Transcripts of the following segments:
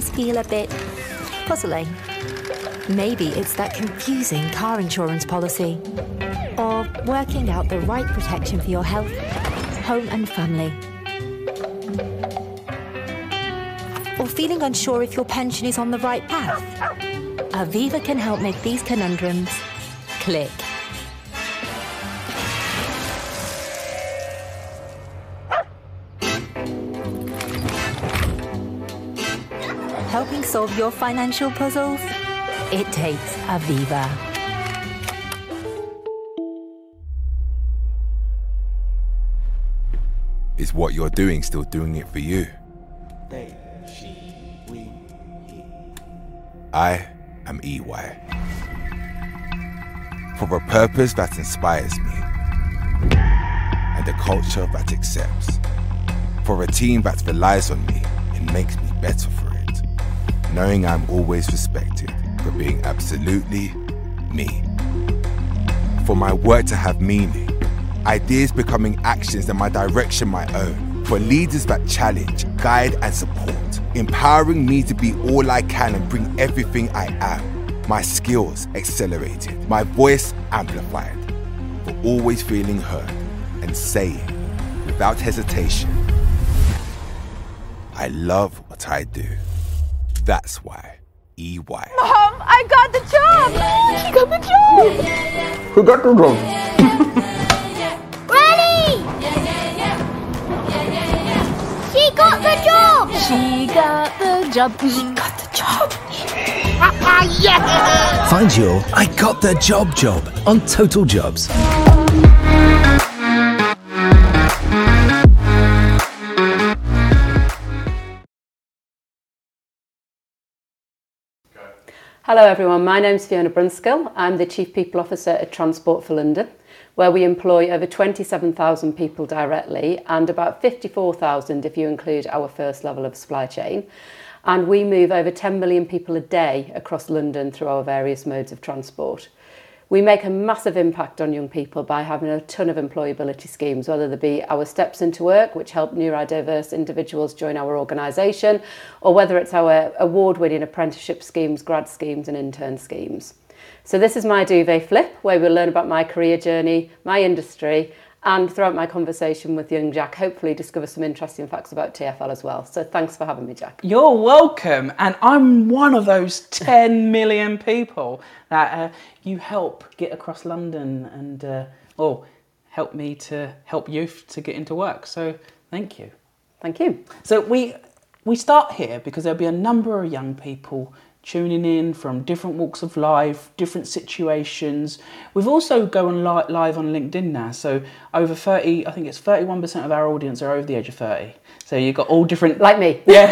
sometimes feel a bit puzzling. Maybe it's that confusing car insurance policy, or working out the right protection for your health, home, and family. Or feeling unsure if your pension is on the right path. Aviva can help make these conundrums click. Solve your financial puzzles? It takes Aviva. Is what you're doing still doing it for you? They, she, we, he. I am EY. For a purpose that inspires me and a culture that accepts. For a team that relies on me and makes me better for it. Knowing I'm always respected for being absolutely me. For my work to have meaning, ideas becoming actions and my direction my own. For leaders that challenge, guide, and support, empowering me to be all I can and bring everything I am. My skills accelerated, my voice amplified. For always feeling heard and saying, without hesitation, I love what I do. That's why EY. Mom, I got the job! She got the job! Who got the job? Granny! She got the job! She got the job. He got the job. yeah! Find your I Got the Job job on Total Jobs. Hello everyone, my name's Fiona Brunskill. I'm the Chief People Officer at Transport for London, where we employ over 27,000 people directly and about 54,000 if you include our first level of supply chain. And we move over 10 million people a day across London through our various modes of transport. We make a massive impact on young people by having a ton of employability schemes, whether they be our Steps into Work, which help neurodiverse individuals join our organisation, or whether it's our award winning apprenticeship schemes, grad schemes, and intern schemes. So, this is my duvet flip, where we'll learn about my career journey, my industry, and throughout my conversation with young Jack, hopefully discover some interesting facts about TFL as well. So, thanks for having me, Jack. You're welcome, and I'm one of those 10 million people that uh, you help get across London and, uh, or help me to help youth to get into work. So, thank you. Thank you. So, we, we start here because there'll be a number of young people tuning in from different walks of life, different situations. We've also li- live on LinkedIn now, so over 30, I think it's 31% of our audience are over the age of 30. So you've got all different, Like me. yeah,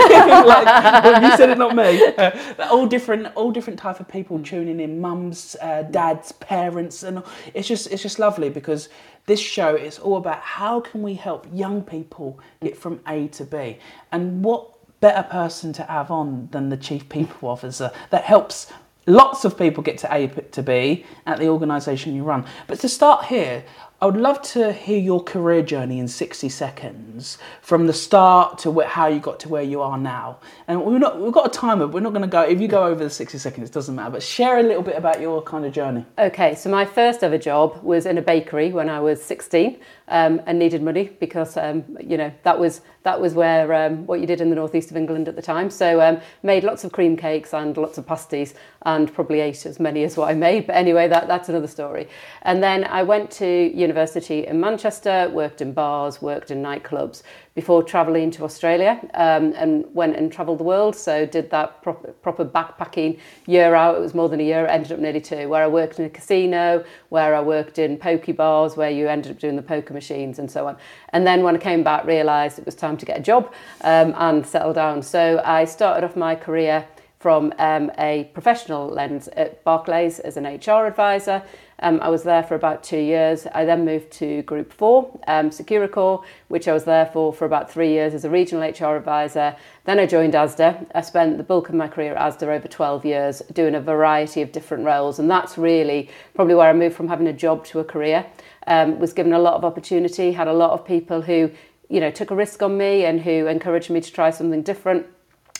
like, well, you said it, not me. Uh, all different, all different type of people tuning in, mums, uh, dads, parents, and it's just, it's just lovely because this show is all about how can we help young people get from A to B, and what better person to have on than the chief people officer that helps lots of people get to A to B at the organisation you run. But to start here, I would love to hear your career journey in 60 seconds from the start to how you got to where you are now. And we're not, we've got a timer, we're not going to go, if you go over the 60 seconds, it doesn't matter, but share a little bit about your kind of journey. Okay, so my first ever job was in a bakery when I was 16 um, and needed money because um, you know that was that was where um, what you did in the northeast of England at the time. So um, made lots of cream cakes and lots of pasties and probably ate as many as what I made. But anyway, that that's another story. And then I went to university in Manchester, worked in bars, worked in nightclubs before travelling to Australia um, and went and travelled the world. So did that proper, proper backpacking year out. It was more than a year. It ended up nearly two. Where I worked in a casino, where I worked in poke bars, where you ended up doing the poker machines and so on. And then when I came back, realised it was time to get a job um, and settle down. So I started off my career from um, a professional lens at Barclays as an HR advisor. Um, I was there for about two years. I then moved to Group 4, um, Securicor, which I was there for for about three years as a regional HR advisor. Then I joined ASDA. I spent the bulk of my career at ASDA over 12 years doing a variety of different roles. And that's really probably where I moved from having a job to a career. Um, was given a lot of opportunity, had a lot of people who, you know, took a risk on me and who encouraged me to try something different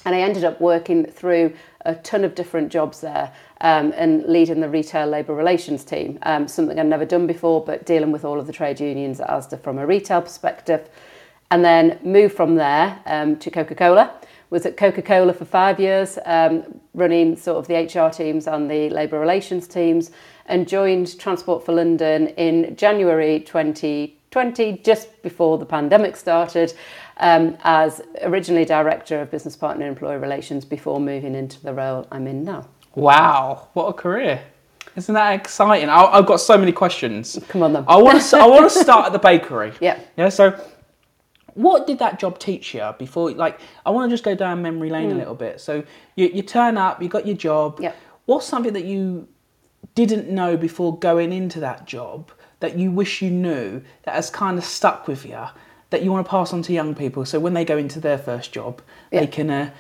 And I ended up working through a ton of different jobs there um, and leading the retail labour relations team, um, something I'd never done before, but dealing with all of the trade unions at Asda from a retail perspective. And then moved from there um, to Coca Cola. Was at Coca Cola for five years, um, running sort of the HR teams and the labour relations teams, and joined Transport for London in January 2020, just before the pandemic started um, as originally director of business partner employee relations before moving into the role I'm in now. Wow, what a career! Isn't that exciting? I, I've got so many questions. Come on then. I want to. I want to start at the bakery. Yeah. Yeah. So, what did that job teach you before? Like, I want to just go down memory lane a little bit. So, you, you turn up, you got your job. Hmm. Yeah. What's something that you didn't know before going into that job that you wish you knew that has kind of stuck with you that you want to pass on to young people so when they go into their first job Yeah. they can uh,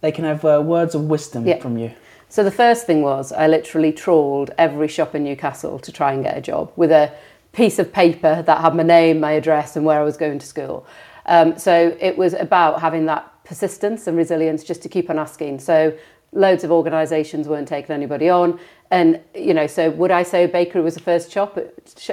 they can have uh, words of wisdom Yeah. from you So the first thing was I literally trawled every shop in Newcastle to try and get a job with a piece of paper that had my name, my address, and where I was going to school. Um, so it was about having that persistence and resilience just to keep on asking. So loads of organisations weren't taking anybody on. And you know, so would I say bakery was the first chop,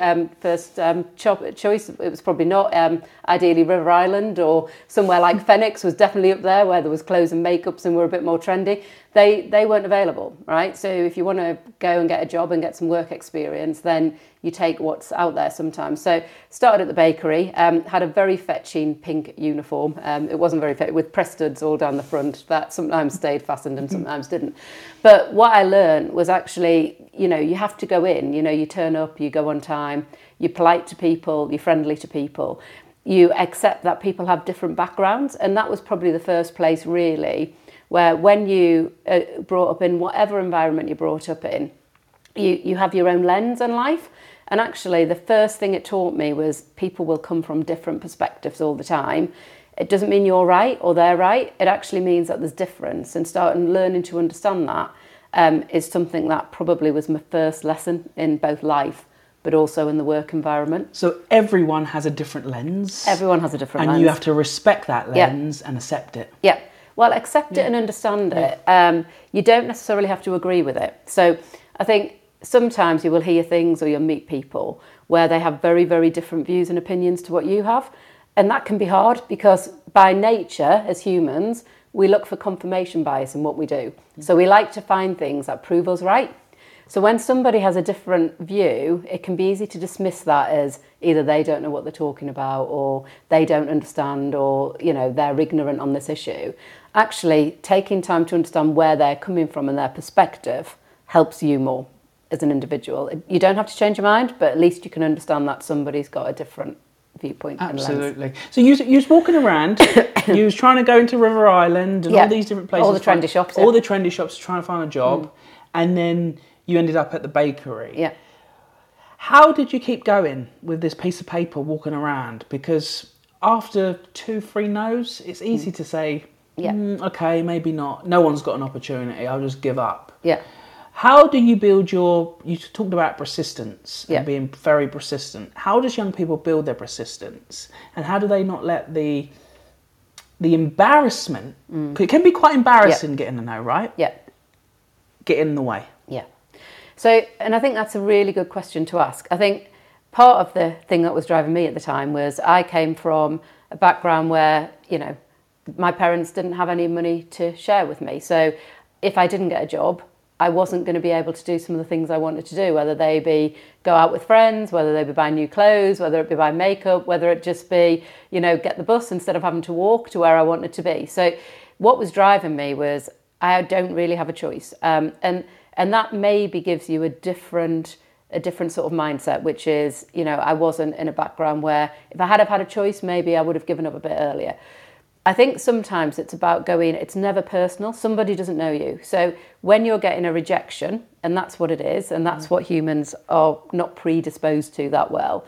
um, first um, chop choice? It was probably not. Um, ideally, River Island or somewhere like Phoenix was definitely up there, where there was clothes and makeups and were a bit more trendy. They they weren't available, right? So if you want to go and get a job and get some work experience, then you take what's out there sometimes. So started at the bakery, um, had a very fetching pink uniform. Um, it wasn't very fetching with press studs all down the front that sometimes stayed fastened and sometimes didn't. But what I learned was actually, you know, you have to go in. You know, you turn up, you go on time, you're polite to people, you're friendly to people. You accept that people have different backgrounds, and that was probably the first place really where when you uh, brought up in whatever environment you're brought up in, you, you have your own lens on life. And actually, the first thing it taught me was people will come from different perspectives all the time. It doesn't mean you're right or they're right. It actually means that there's difference. And starting learning to understand that um, is something that probably was my first lesson in both life, but also in the work environment. so everyone has a different lens Everyone has a different and lens. you have to respect that Yeah. lens and accept it Yeah. Well, accept it and understand it. Um, you don't necessarily have to agree with it. So I think sometimes you will hear things or you'll meet people where they have very, very different views and opinions to what you have. And that can be hard because by nature, as humans, we look for confirmation bias in what we do. So we like to find things that prove us right. So when somebody has a different view, it can be easy to dismiss that as either they don't know what they're talking about or they don't understand or you know they're ignorant on this issue. Actually, taking time to understand where they're coming from and their perspective helps you more as an individual. You don't have to change your mind, but at least you can understand that somebody's got a different viewpoint absolutely so you, you was walking around you was trying to go into river island and Yeah. all these different places All the trendy shops, all yeah. Mm. the trendy shops trying to find a job and then you ended up at the bakery Yeah. How did you keep going with this piece of paper walking around? Because after two, three no's, it's easy to say, Yeah. "Mm, okay, maybe not. No one's got an opportunity. I'll just give up. Yeah. How do you build your? You talked about persistence Yeah. and being very persistent. How does young people build their persistence, and how do they not let the the embarrassment? Mm. 'cause It can be quite embarrassing getting a no, right? Yeah. Get in the way. Yeah. So, and I think that's a really good question to ask. I think part of the thing that was driving me at the time was I came from a background where, you know, my parents didn't have any money to share with me. So, if I didn't get a job, I wasn't going to be able to do some of the things I wanted to do, whether they be go out with friends, whether they be buy new clothes, whether it be buy makeup, whether it just be, you know, get the bus instead of having to walk to where I wanted to be. So, what was driving me was I don't really have a choice, um, and and that maybe gives you a different a different sort of mindset, which is you know I wasn't in a background where if I had have had a choice, maybe I would have given up a bit earlier. I think sometimes it's about going, it's never personal. Somebody doesn't know you. So when you're getting a rejection, and that's what it is, and that's mm. what humans are not predisposed to that well,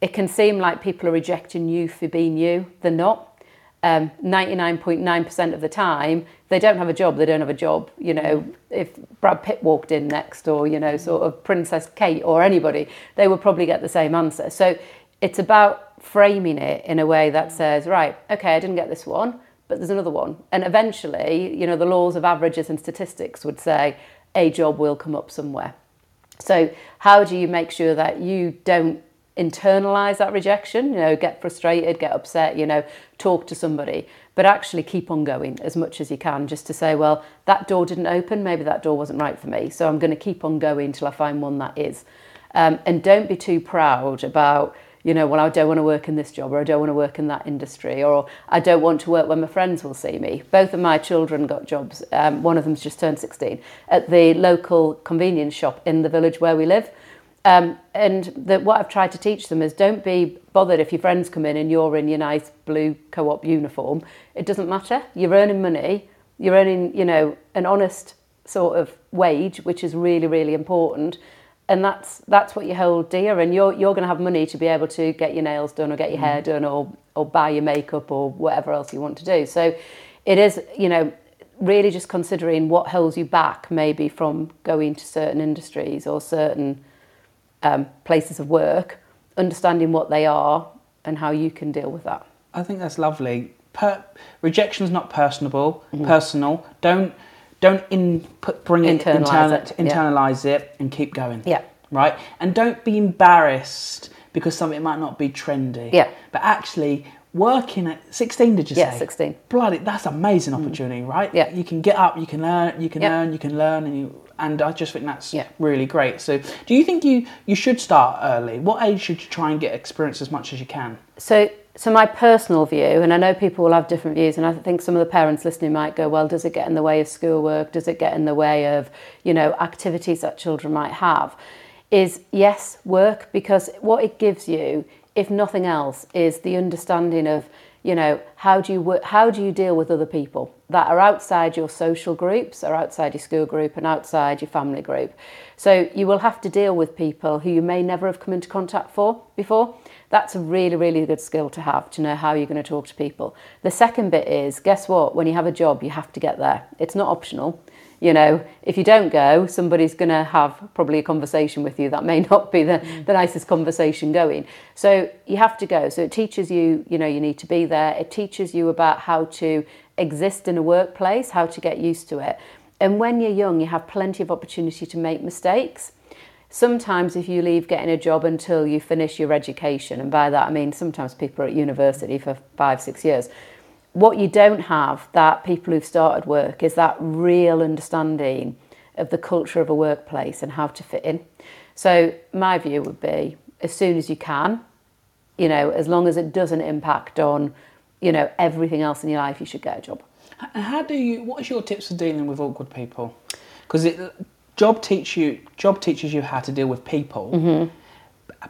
it can seem like people are rejecting you for being you. They're not. Um, 99.9% of the time, they don't have a job, they don't have a job. You know, mm. if Brad Pitt walked in next, or, you know, mm. sort of Princess Kate or anybody, they would probably get the same answer. So it's about framing it in a way that says, right, okay, I didn't get this one, but there's another one. And eventually, you know, the laws of averages and statistics would say a job will come up somewhere. So, how do you make sure that you don't internalize that rejection, you know, get frustrated, get upset, you know, talk to somebody, but actually keep on going as much as you can just to say, well, that door didn't open, maybe that door wasn't right for me. So I'm going to keep on going till I find one that is. Um, and don't be too proud about, you know, well, I don't want to work in this job or I don't want to work in that industry or I don't want to work when my friends will see me. Both of my children got jobs. Um, one of them's just turned 16 at the local convenience shop in the village where we live. Um, and the, what I've tried to teach them is don't be bothered if your friends come in and you're in your nice blue co-op uniform. It doesn't matter. You're earning money. You're earning, you know, an honest sort of wage, which is really, really important. And that's that's what you hold dear. And you're you're going to have money to be able to get your nails done or get your hair done or or buy your makeup or whatever else you want to do. So it is, you know, really just considering what holds you back maybe from going to certain industries or certain um, places of work, understanding what they are and how you can deal with that. I think that's lovely. Per- rejection is not personable, Mm-hmm. personal. Don't don't in, put, bring it, Internalise internal, it, yeah. it, and keep going. Yeah. Right. And don't be embarrassed because something might not be trendy. Yeah. But actually, working at sixteen, did you Yeah, say? 16. Bloody, that's amazing mm. opportunity, right? Yeah. You can get up, you can learn, you can Yeah. earn, you can learn, and you. And I just think that's Yeah. really great. So, do you think you you should start early? What age should you try and get experience as much as you can? So, so my personal view, and I know people will have different views, and I think some of the parents listening might go, "Well, does it get in the way of schoolwork? Does it get in the way of, you know, activities that children might have?" Is yes, work because what it gives you, if nothing else, is the understanding of, you know, how do you work, how do you deal with other people that are outside your social groups, are outside your school group, and outside your family group. So you will have to deal with people who you may never have come into contact for before. That's a really, really good skill to have to know how you're going to talk to people. The second bit is guess what? When you have a job, you have to get there. It's not optional. You know, if you don't go, somebody's going to have probably a conversation with you that may not be the, mm. the nicest conversation going. So you have to go. So it teaches you, you know, you need to be there. It teaches you about how to exist in a workplace, how to get used to it. And when you're young, you have plenty of opportunity to make mistakes. Sometimes, if you leave getting a job until you finish your education, and by that I mean sometimes people are at university for five, six years, what you don't have that people who've started work is that real understanding of the culture of a workplace and how to fit in. So, my view would be as soon as you can, you know, as long as it doesn't impact on, you know, everything else in your life, you should get a job. How do you? What is your tips for dealing with awkward people? Because it job teach you job teaches you how to deal with people. Mm-hmm.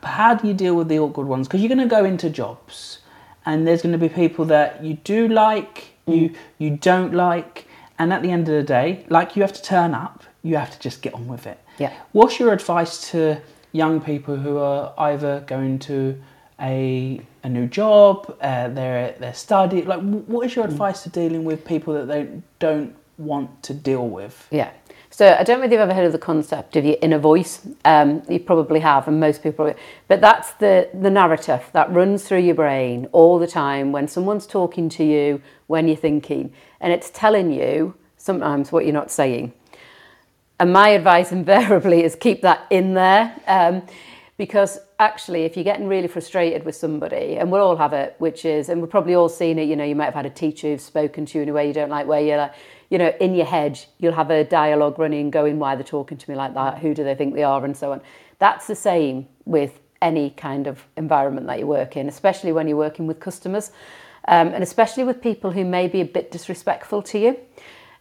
How do you deal with the awkward ones? Because you're going to go into jobs, and there's going to be people that you do like, you Mm. you don't like, and at the end of the day, like you have to turn up. You have to just get on with it. Yeah. What's your advice to young people who are either going to a a new job, uh, they're they're studying? Like, what is your advice to dealing with people that they don't want to deal with? Yeah. So I don't know if you've ever heard of the concept of your inner voice. Um, you probably have, and most people. But that's the the narrative that runs through your brain all the time when someone's talking to you, when you're thinking, and it's telling you sometimes what you're not saying. And my advice invariably is keep that in there. Um, because actually, if you're getting really frustrated with somebody, and we'll all have it, which is, and we've probably all seen it, you know, you might have had a teacher who's spoken to you in a way you don't like, where you're like, you know, in your head, you'll have a dialogue running, going, why are they're talking to me like that, who do they think they are, and so on. That's the same with any kind of environment that you work in, especially when you're working with customers, um, and especially with people who may be a bit disrespectful to you.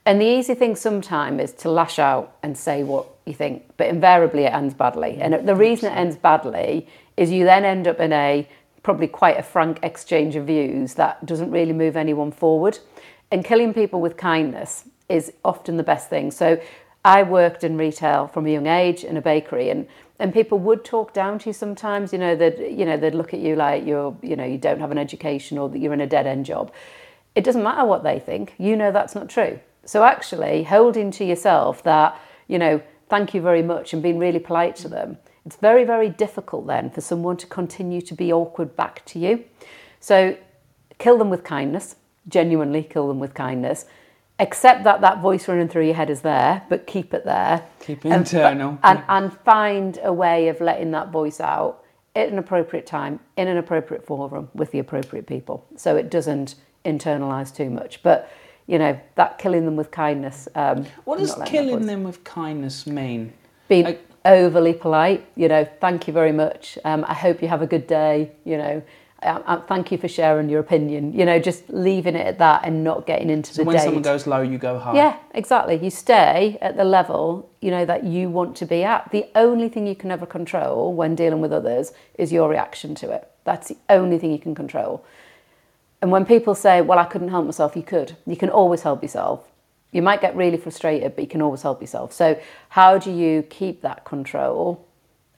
And the easy thing sometimes is to lash out and say what you think, but invariably it ends badly. And the reason it ends badly is you then end up in a probably quite a frank exchange of views that doesn't really move anyone forward. And killing people with kindness is often the best thing. So I worked in retail from a young age in a bakery and and people would talk down to you sometimes, you know, they'd you know, they'd look at you like you're, you know, you don't have an education or that you're in a dead end job. It doesn't matter what they think. You know that's not true. So actually holding to yourself that, you know, thank you very much and being really polite to them, it's very, very difficult then for someone to continue to be awkward back to you. So kill them with kindness. genuinely kill them with kindness. Accept that that voice running through your head is there, but keep it there. Keep it And- internal. And, and find a way of letting that voice out at an appropriate time, in an appropriate forum, with the appropriate people. So it doesn't internalize too much. But, you know, that killing them with kindness. Um, What does not letting that killing them with kindness mean? being Like- overly polite. You know, thank you very much. Um, I hope you have a good day. You know, thank you for sharing your opinion. You know, just leaving it at that and not getting into So the when date. someone goes low, you go high. yeah, exactly. You stay at the level you know that you want to be at. The only thing you can ever control when dealing with others is your reaction to it. That's the only thing you can control. And when people say, "Well, I couldn't help myself," you could. You can always help yourself. You might get really frustrated, but you can always help yourself. So, how do you keep that control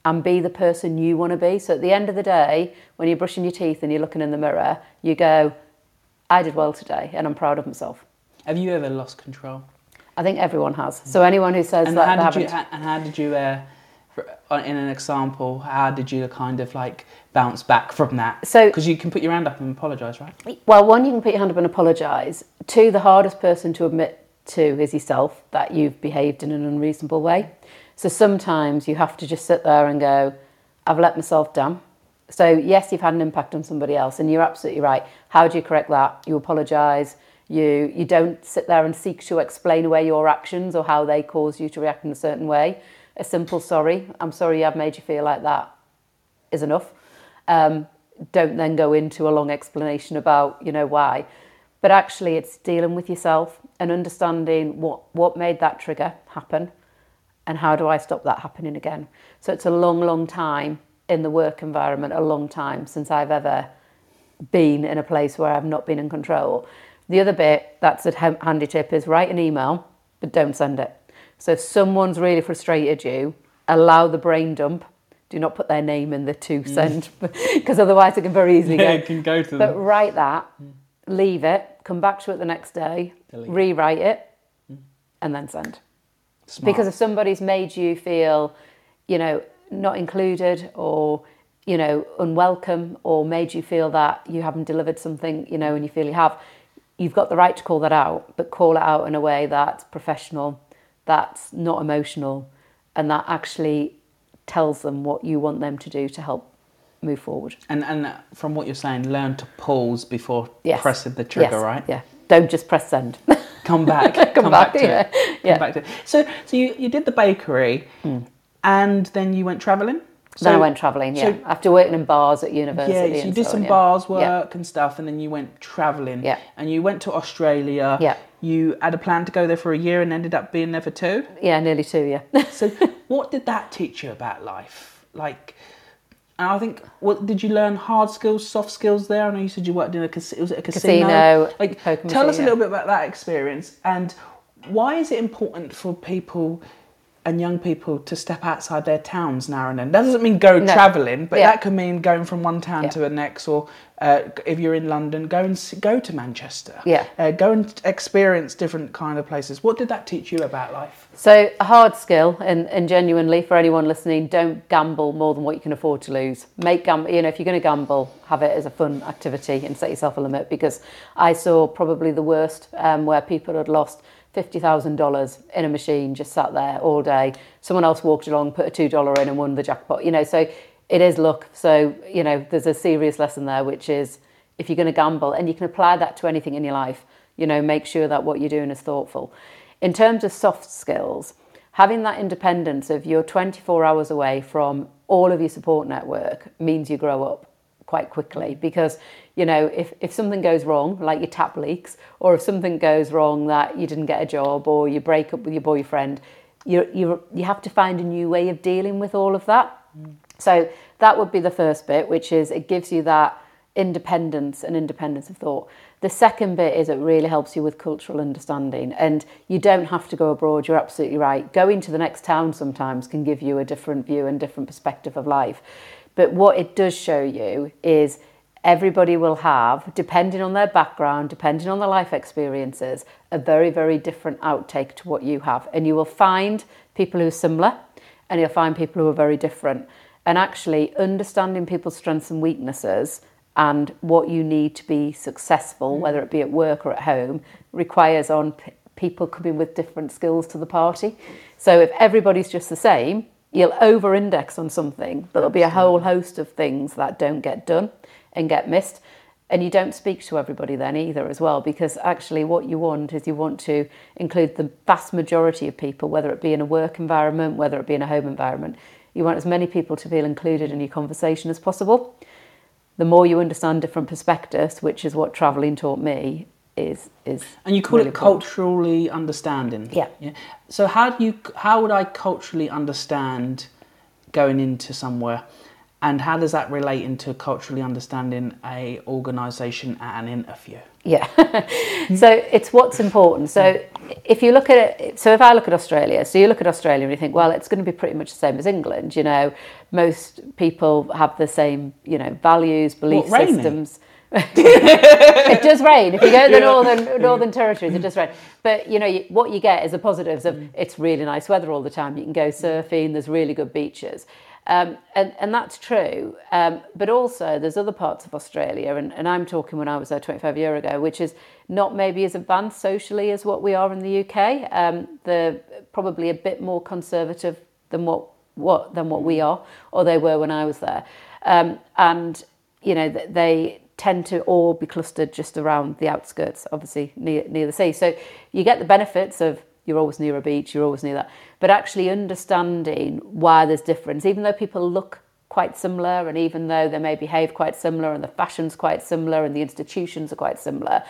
and be the person you want to be? So, at the end of the day, when you're brushing your teeth and you're looking in the mirror, you go, "I did well today, and I'm proud of myself." Have you ever lost control? I think everyone has. So, anyone who says And that how did you? And how did you? Uh, uh, Uh, in an example, how did you kind of like bounce back from that? So- because you can put your hand up and apologise, right? Well, one, you can put your hand up and apologise. Two, the hardest person to admit to is yourself that you've behaved in an unreasonable way. So sometimes you have to just sit there and go, I've let myself down. So, yes, you've had an impact on somebody else, and you're absolutely right. How do you correct that? You apologise. You, you don't sit there and seek to explain away your actions or how they cause you to react in a certain way. A simple sorry, I'm sorry I've made you feel like that is enough. Um, don't then go into a long explanation about you know why, but actually it's dealing with yourself and understanding what what made that trigger happen, and how do I stop that happening again. So it's a long, long time in the work environment, a long time since I've ever been in a place where I've not been in control. The other bit that's a handy tip is write an email, but don't send it. So if someone's really frustrated you, allow the brain dump. Do not put their name in the to send, because otherwise it can very easily Mm. Yeah, go. it can go to them. But them. write that, leave it, come back to it the next day, Delete. rewrite it, and then send. Smart. Because if somebody's made you feel, you know, not included or, you know, unwelcome or made you feel that you haven't delivered something, you know, and you feel you have, you've got the right to call that out, but call it out in a way that's professional, that's not emotional, and that actually tells them what you want them to do to help move forward. and and from what you're saying, learn to pause before Yes. pressing the trigger, Yes. right? Yeah. Don't just press send. Come back. Come back, to yeah. it. Come Yeah. back to it. So so you, you did the bakery, hmm. and then you went travelling. then I went travelling, yeah. so- After working in bars at university. Yeah, so you did so some on, yeah. bars work Yeah. and stuff, and then you went travelling. Yeah. And you went to Australia. Yeah. You had a plan to go there for a year and ended up being there for two. Yeah, nearly two, yeah. So, what did that teach you about life? Like, and I think, what did you learn? Hard skills, soft skills there. I know you said you worked in a casino. Was it a casino? Casino, Like, tell machine, us a yeah. little bit about that experience and why is it important for people and young people to step outside their towns now and then? That doesn't mean go No. travelling, but Yeah. that could mean going from one town Yeah. to the next, or uh, if you're in London, go and s- go to Manchester. Yeah. Uh, go and experience different kind of places. What did that teach you about life? So a hard skill, and, and genuinely for anyone listening, don't gamble more than what you can afford to lose. Make gamble, you know, if you're going to gamble, have it as a fun activity and set yourself a limit. Because I saw probably the worst um, where people had lost fifty thousand dollars in a machine, just sat there all day. Someone else walked along, put a two dollar in, and won the jackpot. You know, so it is luck. So you know, there's a serious lesson there, which is if you're going to gamble, and you can apply that to anything in your life. You know, make sure that what you're doing is thoughtful. In terms of soft skills, having that independence of you're 24 hours away from all of your support network means you grow up quite quickly because you know if, if something goes wrong like your tap leaks or if something goes wrong that you didn't get a job or you break up with your boyfriend you you you have to find a new way of dealing with all of that mm. so that would be the first bit which is it gives you that independence and independence of thought. The second bit is it really helps you with cultural understanding, and you don't have to go abroad. You're absolutely right. Going to the next town sometimes can give you a different view and different perspective of life. But what it does show you is everybody will have, depending on their background, depending on their life experiences, a very, very different outtake to what you have. And you will find people who are similar and you'll find people who are very different. And actually, understanding people's strengths and weaknesses and what you need to be successful, mm. whether it be at work or at home, requires on p- people coming with different skills to the party. So if everybody's just the same, you'll over index on something, but there'll be a whole host of things that don't get done and get missed. And you don't speak to everybody then either, as well, because actually, what you want is you want to include the vast majority of people, whether it be in a work environment, whether it be in a home environment. You want as many people to feel included in your conversation as possible. The more you understand different perspectives, which is what travelling taught me, is is And you call really it important. culturally understanding. Yeah. yeah. So how do you how would I culturally understand going into somewhere, and how does that relate into culturally understanding a organisation at an interview? Yeah. so it's what's important. So if you look at it, so if I look at Australia, so you look at Australia and you think, well, it's going to be pretty much the same as England. You know, most people have the same, you know, values, belief What, raining? it does rain. If you go to the northern northern territories, it does rain. But you know you, what you get is the positives of it's really nice weather all the time. You can go surfing. There's really good beaches, um, and and that's true. Um, but also there's other parts of Australia, and, and I'm talking when I was there 25 years ago, which is not maybe as advanced socially as what we are in the UK. Um, they're probably a bit more conservative than what what than what we are, or they were when I was there, um, and you know th- they tend to all be clustered just around the outskirts, obviously near near the sea. So you get the benefits of you're always near a beach, you're always near that, but actually understanding why there's difference, even though people look quite similar, and even though they may behave quite similar, and the fashion's quite similar, and the institutions are quite similar.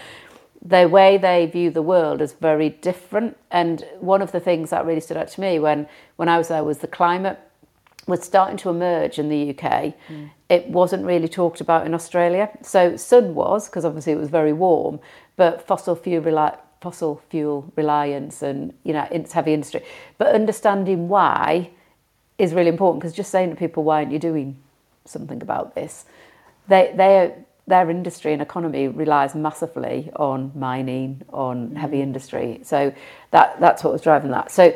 The way they view the world is very different, and one of the things that really stood out to me when when I was there was the climate was starting to emerge in the UK. It wasn't really talked about in Australia. So sun was because obviously it was very warm, but fossil fuel reli- fossil fuel reliance and you know it's heavy industry. But understanding why is really important because just saying to people why aren't you doing something about this, they they their industry and economy relies massively on mining, on heavy industry. So that that's what was driving that. So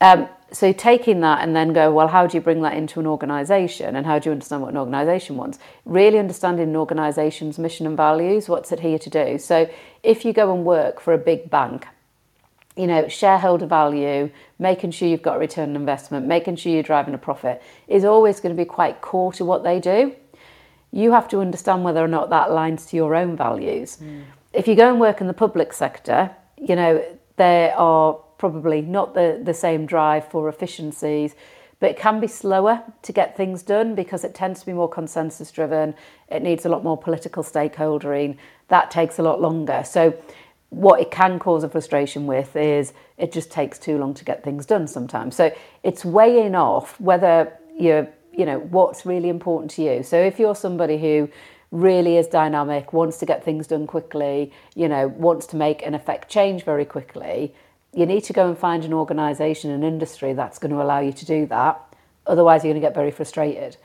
um, so taking that and then go, well, how do you bring that into an organisation and how do you understand what an organisation wants? Really understanding an organisation's mission and values, what's it here to do? So if you go and work for a big bank, you know, shareholder value, making sure you've got a return on investment, making sure you're driving a profit is always going to be quite core to what they do. You have to understand whether or not that aligns to your own values. Mm. If you go and work in the public sector, you know, there are probably not the, the same drive for efficiencies, but it can be slower to get things done because it tends to be more consensus driven. It needs a lot more political stakeholdering. That takes a lot longer. So, what it can cause a frustration with is it just takes too long to get things done sometimes. So, it's weighing off whether you're, you know, what's really important to you. So, if you're somebody who really is dynamic, wants to get things done quickly, you know, wants to make an effect change very quickly, you need to go and find an organisation, an industry that's going to allow you to do that. Otherwise, you're going to get very frustrated.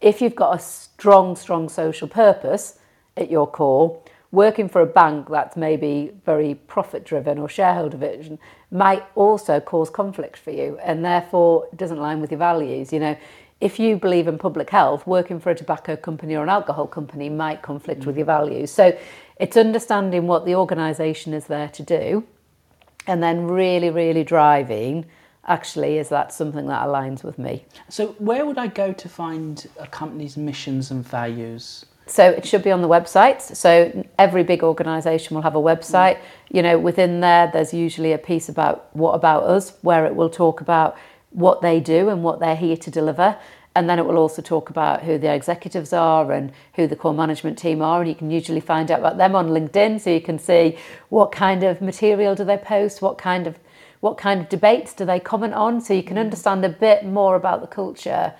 If you've got a strong, strong social purpose at your core, working for a bank that's maybe very profit driven or shareholder vision might also cause conflict for you and therefore doesn't align with your values. You know, if you believe in public health, working for a tobacco company or an alcohol company might conflict with mm. your values. So it's understanding what the organisation is there to do and then really, really driving actually is that something that aligns with me. So where would I go to find a company's missions and values? So it should be on the website. So every big organisation will have a website. You know, within there, there's usually a piece about what about us, where it will talk about what they do and what they're here to deliver. And then it will also talk about who the executives are and who the core management team are. And you can usually find out about them on LinkedIn, so you can see what kind of material do they post, what kind of what kind of debates do they comment on, so you can mm. understand a bit more about the culture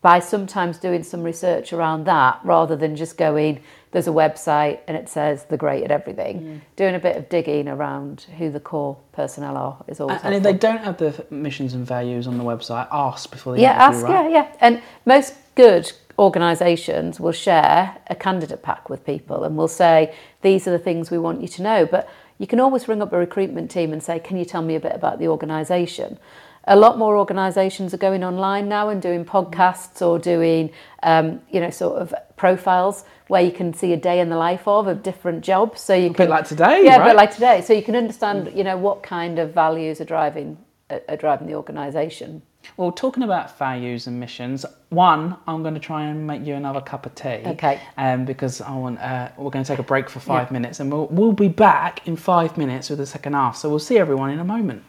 by sometimes doing some research around that rather than just going, there's a website and it says they're great at everything. Mm. Doing a bit of digging around who the core personnel are is always And if they don't have the missions and values on the website, ask before they yeah, ask, right? yeah, yeah. And most good organisations will share a candidate pack with people and will say, these are the things we want you to know. But you can always ring up a recruitment team and say, can you tell me a bit about the organisation? A lot more organisations are going online now and doing podcasts or doing, um, you know, sort of profiles where you can see a day in the life of of different jobs. So you A can bit like today, yeah, a right? bit like today. So you can understand, you know, what kind of values are driving are are driving the organisation. Well, talking about values and missions, one, I'm going to try and make you another cup of tea. Okay. Um, because I want, uh, we're going to take a break for five Yeah. minutes, and we'll we'll be back in five minutes with the second half. So we'll see everyone in a moment.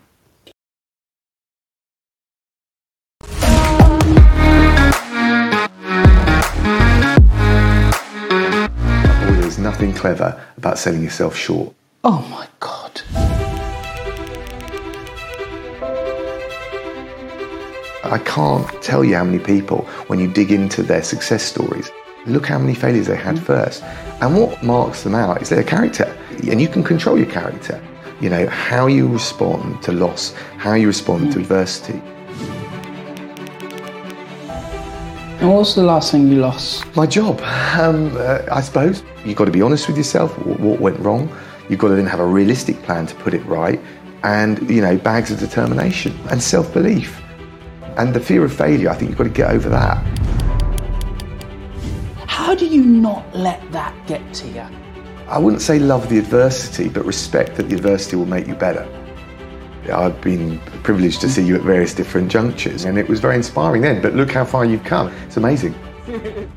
Nothing clever about selling yourself short. Oh my god. I can't tell you how many people, when you dig into their success stories, look how many failures they had mm. first. And what marks them out is their character. And you can control your character. You know, how you respond to loss, how you respond to mm. adversity. And what was the last thing you lost? My job, um, uh, I suppose. You've got to be honest with yourself, wh- what went wrong. You've got to then have a realistic plan to put it right. And, you know, bags of determination and self belief. And the fear of failure, I think you've got to get over that. How do you not let that get to you? I wouldn't say love the adversity, but respect that the adversity will make you better. I've been privileged to see you at various different junctures, and it was very inspiring then. But look how far you've come. It's amazing.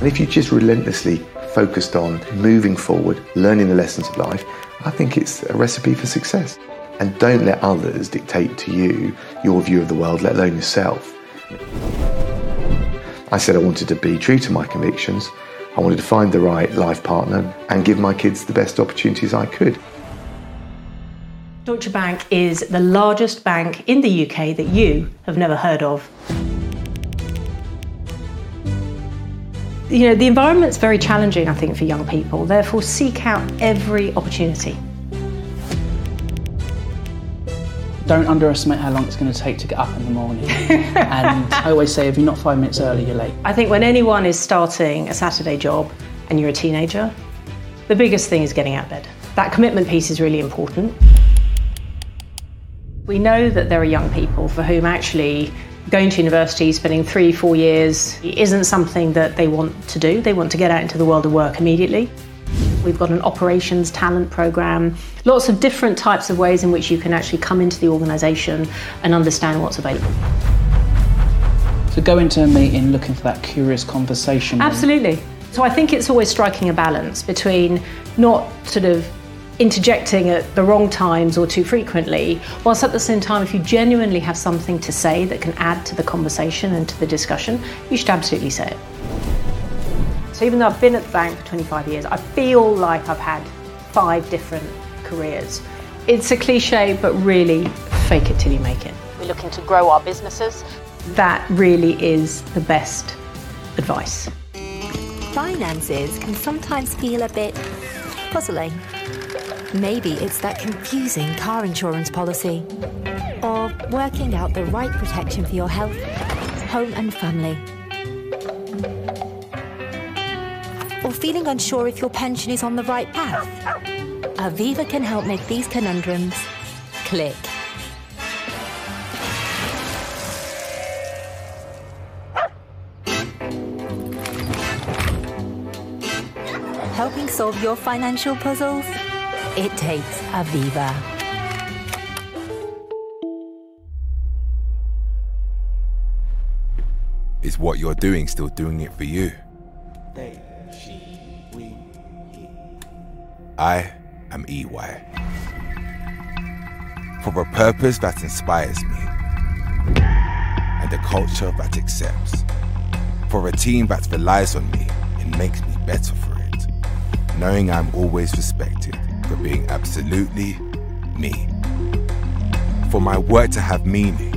And if you just relentlessly focused on moving forward, learning the lessons of life, I think it's a recipe for success. And don't let others dictate to you your view of the world, let alone yourself. I said I wanted to be true to my convictions. I wanted to find the right life partner and give my kids the best opportunities I could. Deutsche Bank is the largest bank in the UK that you have never heard of. You know, the environment's very challenging, I think, for young people. Therefore, seek out every opportunity. Don't underestimate how long it's going to take to get up in the morning. and I always say, if you're not five minutes early, you're late. I think when anyone is starting a Saturday job and you're a teenager, the biggest thing is getting out of bed. That commitment piece is really important. We know that there are young people for whom actually going to university, spending three, four years isn't something that they want to do. They want to get out into the world of work immediately. We've got an operations talent program, lots of different types of ways in which you can actually come into the organisation and understand what's available. So go into a meeting looking for that curious conversation. Absolutely. So I think it's always striking a balance between not sort of interjecting at the wrong times or too frequently, whilst at the same time, if you genuinely have something to say that can add to the conversation and to the discussion, you should absolutely say it. So even though I've been at the bank for 25 years, I feel like I've had five different careers. It's a cliche, but really fake it till you make it. We're looking to grow our businesses. That really is the best advice. Finances can sometimes feel a bit puzzling. Maybe it's that confusing car insurance policy, or working out the right protection for your health, home, and family. Or feeling unsure if your pension is on the right path. Aviva can help make these conundrums click. Helping solve your financial puzzles? It takes Aviva. Is what you're doing still doing it for you? They, she, we, he. I am EY. For a purpose that inspires me and a culture that accepts. For a team that relies on me and makes me better for it. Knowing I'm always respected for being absolutely me. For my work to have meaning,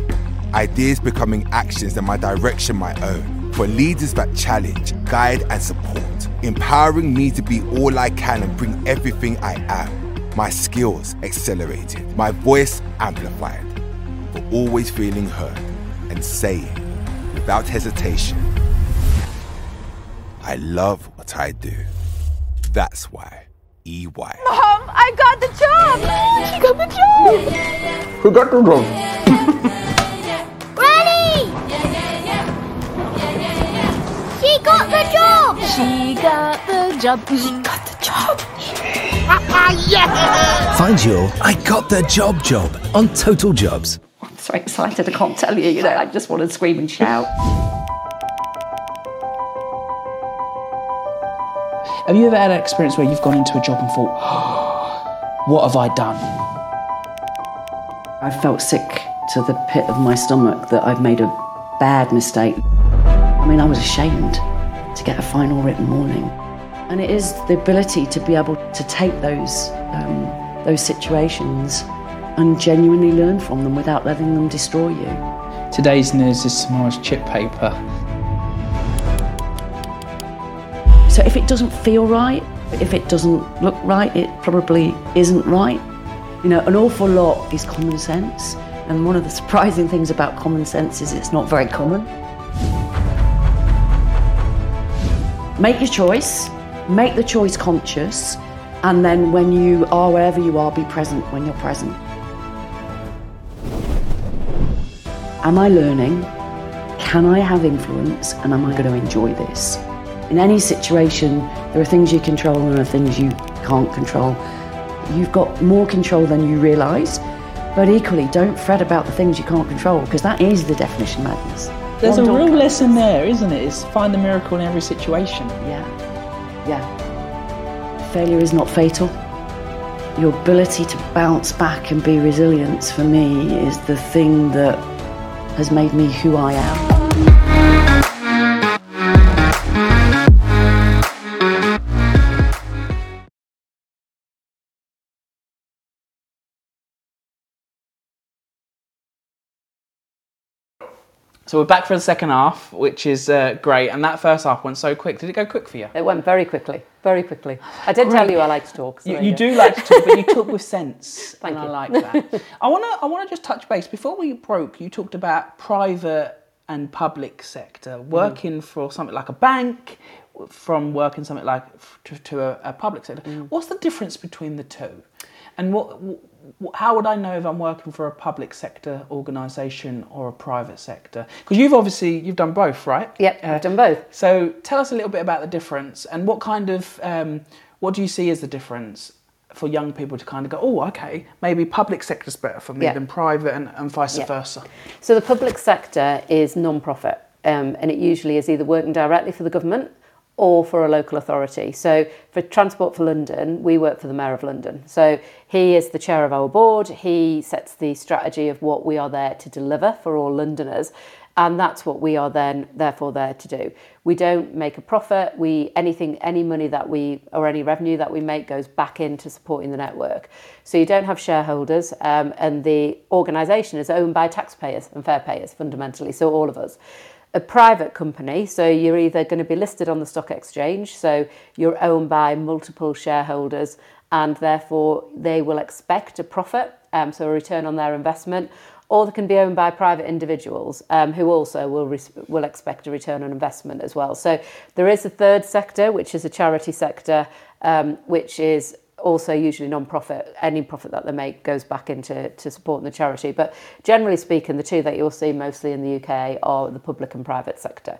ideas becoming actions and my direction my own. For leaders that challenge, guide, and support, empowering me to be all I can and bring everything I am. My skills accelerated, my voice amplified. For always feeling heard and saying, without hesitation, I love what I do. That's why EY. Mom, I I got the job! She got the job! Who got the job? Granny! She got the job! She got the job. She got the job. Find your I got the job job on Total Jobs. I'm so excited, I can't tell you, you know, I just want to scream and shout. Have you ever had an experience where you've gone into a job and thought, oh, what have I done? I felt sick to the pit of my stomach that I've made a bad mistake. I mean, I was ashamed to get a final written warning. And it is the ability to be able to take those, um, those situations and genuinely learn from them without letting them destroy you. Today's news is tomorrow's chip paper. So if it doesn't feel right, if it doesn't look right, it probably isn't right. You know, an awful lot is common sense. And one of the surprising things about common sense is it's not very common. Make your choice, make the choice conscious, and then when you are wherever you are, be present when you're present. Am I learning? Can I have influence? And am I going to enjoy this? In any situation, there are things you control and there are things you can't control. You've got more control than you realise, but equally, don't fret about the things you can't control because that is the definition of madness. There's One a real lesson there, isn't it? Is find the miracle in every situation. Yeah, yeah. Failure is not fatal. Your ability to bounce back and be resilient, for me, is the thing that has made me who I am. So we're back for the second half, which is uh, great. And that first half went so quick. Did it go quick for you? It went very quickly, very quickly. I did tell you I like to talk. so You, there you go. do like to talk, but you talk with sense. Thank and you. I like that. I want to I want to just touch base. Before we broke, you talked about private and public sector, Mm. working for something like a bank, from working something like to, to a, a public sector. Mm. What's the difference between the two? And what, wh- how would I know if I'm working for a public sector organisation or a private sector? Because you've obviously you've done both, right? Yep, Uh, I've done both. So tell us a little bit about the difference and what kind of um, what do you see as the difference for young people to kind of go, oh, okay, maybe public sector's better for me Yeah. than private, and, and vice Yeah. versa. So the public sector is non-profit, um, and it usually is either working directly for the government or for a local authority. So for Transport for London, we work for the Mayor of London. So he is the chair of our board. He sets the strategy of what we are there to deliver for all Londoners. And that's what we are then therefore there to do. We don't make a profit. We anything any money that we or any revenue that we make goes back into supporting the network. So you don't have shareholders, um, and the organisation is owned by taxpayers and fare payers fundamentally. So all of us a private company, so you're either going to be listed on the stock exchange, so you're owned by multiple shareholders, and therefore they will expect a profit, um, so a return on their investment, or they can be owned by private individuals um, who also will will expect a return on investment as well. So there is a third sector, which is a charity sector, um, which is also usually non-profit. Any profit that they make goes back into to supporting the charity. But generally speaking, the two that you'll see mostly in the UK are the public and private sector.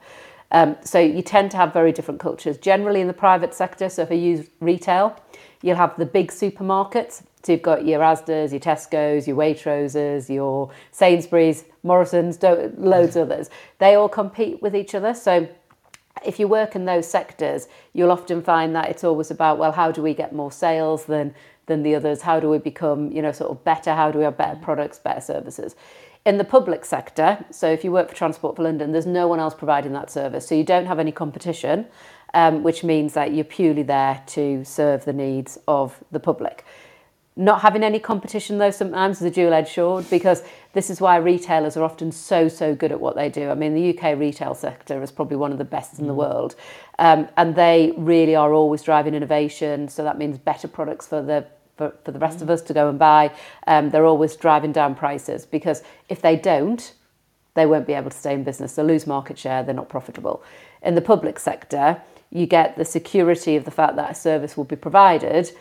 Um, so you tend to have very different cultures. Generally in the private sector, so if you use retail, you'll have the big supermarkets. So you've got your Asda's, your Tesco's, your Waitroses, your Sainsbury's, Morrison's, loads of others. They all compete with each other. So if you work in those sectors, you'll often find that it's always about, well, how do we get more sales than than the others? How do we become, you know, sort of better? How do we have better products, better services? In the public sector, so if you work for Transport for London, there's no one else providing that service. So you don't have any competition, um, which means that you're purely there to serve the needs of the public. Not having any competition, though, sometimes is a dual edged sword because this is why retailers are often so, so good at what they do. I mean, the UK retail sector is probably one of the best in the world. Um, and they really are always driving innovation. So that means better products for the for, for the rest of us to go and buy. Um, they're always driving down prices because if they don't, they won't be able to stay in business. They'll lose market share, they're not profitable. In the public sector, you get the security of the fact that a service will be provided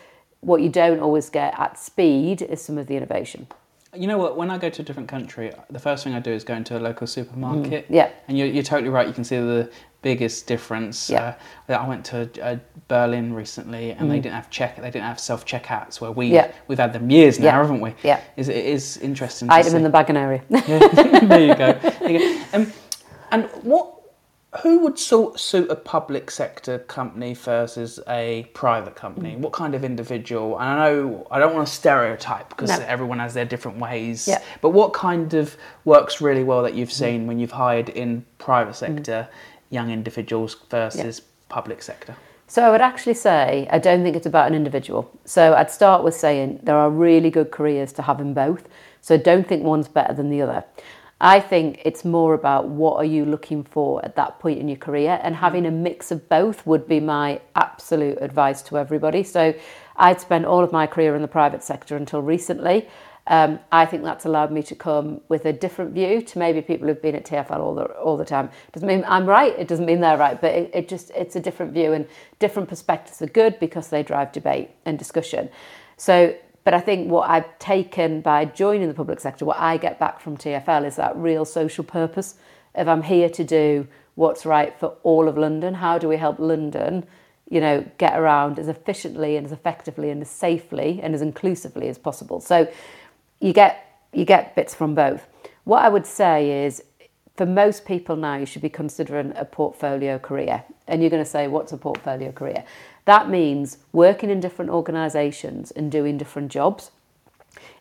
what you don't always get at speed is some of the innovation. You know what? When I go to a different country, the first thing I do is go into a local supermarket. Mm, yeah. And you're, you're totally right. You can see the biggest difference. Yeah. Uh, I went to uh, Berlin recently, and they Mm. didn't have check. They didn't have self checkouts where we Yeah. we've had them years now, Yeah. haven't we? Yeah. Is it is interesting. To Item in the bagging area. there you go. There you go. Um, and what? Who would sort suit a public sector company versus a private company? Mm. What kind of individual? And I know I don't want to stereotype because No. everyone has their different ways. Yeah. But what kind of works really well that you've mm. seen when you've hired in private mm. sector young individuals versus public sector? So I would actually say I don't think it's about an individual. So I'd start with saying there are really good careers to have in both. So don't think one's better than the other. I think it's more about what are you looking for at that point in your career and having a mix of both would be my absolute advice to everybody. So I'd spent all of my career in the private sector until recently. Um, I think that's allowed me to come with a different view to maybe people who've been at TFL all the all the time. Doesn't mean I'm right. It doesn't mean they're right, but it, it just it's a different view and different perspectives are good because they drive debate and discussion. So, but I think what I've taken by joining the public sector, what I get back from TFL is that real social purpose of I'm here to do what's right for all of London. How do we help London? you know, get around as efficiently and as effectively and as safely and as inclusively as possible. So you get you get bits from both. What I would say is for most people now you should be considering a portfolio career. And you're going to say what's a portfolio career? That means working in different organisations and doing different jobs.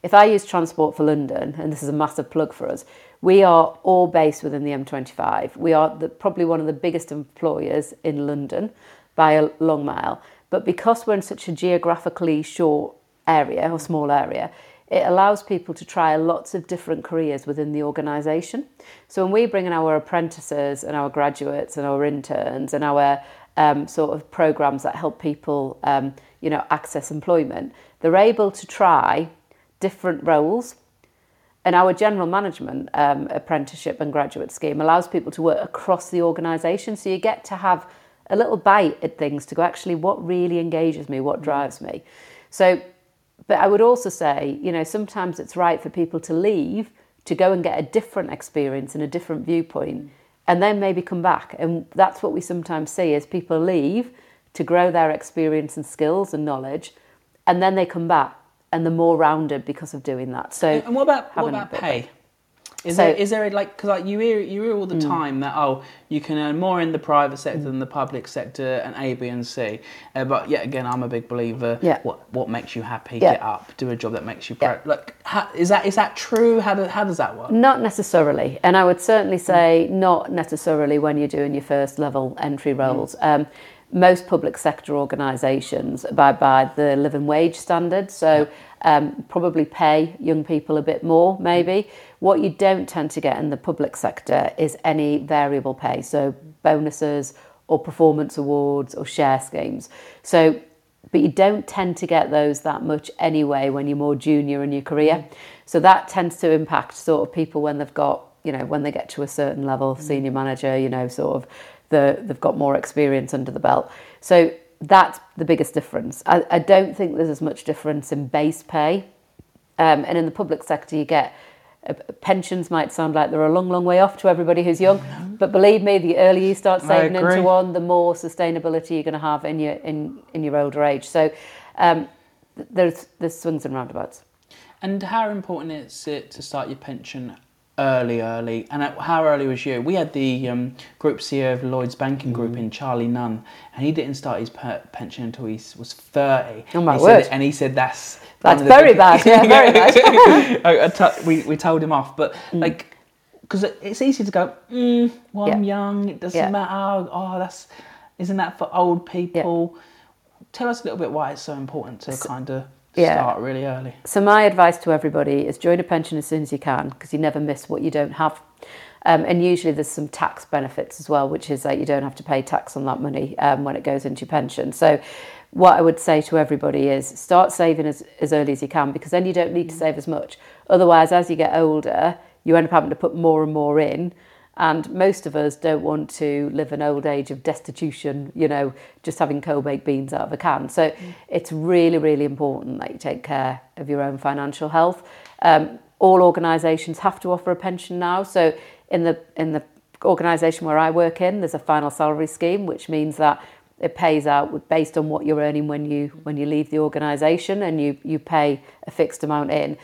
If I use Transport for London, and this is a massive plug for us, we are all based within the M25. We are the, probably one of the biggest employers in London by a long mile. But because we're in such a geographically short area or small area, it allows people to try lots of different careers within the organisation. So when we bring in our apprentices and our graduates and our interns and our um, sort of programs that help people, um, you know, access employment, they're able to try different roles. And our general management um, apprenticeship and graduate scheme allows people to work across the organisation. So you get to have a little bite at things to go, actually, what really engages me, what drives me. So, but I would also say, you know, sometimes it's right for people to leave to go and get a different experience and a different viewpoint and then maybe come back. And that's what we sometimes see is people leave to grow their experience and skills and knowledge and then they come back and they're more rounded because of doing that. So, And what about what about pay? Is So- there is there a, like because like you hear you hear all the Mm. time that oh you can earn more in the private sector than the public sector and A B and C, uh, but yet again I'm a big believer. Yeah. What what makes you happy? Yeah. Get up, do a job that makes you proud. Like how, is that is that true? How do, how does that work? Not necessarily, and I would certainly say not necessarily when you're doing your first level entry roles. Um, most public sector organisations abide by the living wage standard, so um, probably pay young people a bit more, maybe. What you don't tend to get in the public sector is any variable pay, so bonuses or performance awards or share schemes. So but you don't tend to get those that much anyway when you're more junior in your career. So that tends to impact sort of people when they've got, you know, when they get to a certain level, senior manager, you know, sort of the they've got more experience under the belt. So that's the biggest difference. I, I don't think there's as much difference in base pay. Um, and in the public sector, you get uh, pensions might sound like they're a long, long way off to everybody who's young, but believe me, the earlier you start saving into one, the more sustainability you're going to have in your in in your older age. So um, there's there's swings and roundabouts. And how important is it to start your pension early, early? And uh, how early was you? We had the um, group CEO of Lloyd's Banking Group in Charlie Nunn, and he didn't start his per- pension until he was 30. Oh, my He word. Said, and he said that's... That's one of the very bad, yeah, very bad. I- I t- we, we told him off, but like... Because it's easy to go, mm, well, I'm young, it doesn't Yeah. matter. Oh, that's... Isn't that for old people? Tell us a little bit why it's so important to kind of Yeah. start really early. So my advice to everybody is join a pension as soon as you can because you never miss what you don't have. Um, and usually there's some tax benefits as well, which is that you don't have to pay tax on that money um, when it goes into your pension. So what I would say to everybody is start saving as, as early as you can because then you don't need to save as much. Otherwise, as you get older, you end up having to put more and more in And most of us don't want to live an old age of destitution, you know, just having cold baked beans out of a can. So mm. it's really, really important that you take care of your own financial health. Um, all organisations have to offer a pension now. So in the in the organisation where I work in, there's a final salary scheme, which means that it pays out based on what you're earning when you when you leave the organisation, and you you pay a fixed amount in.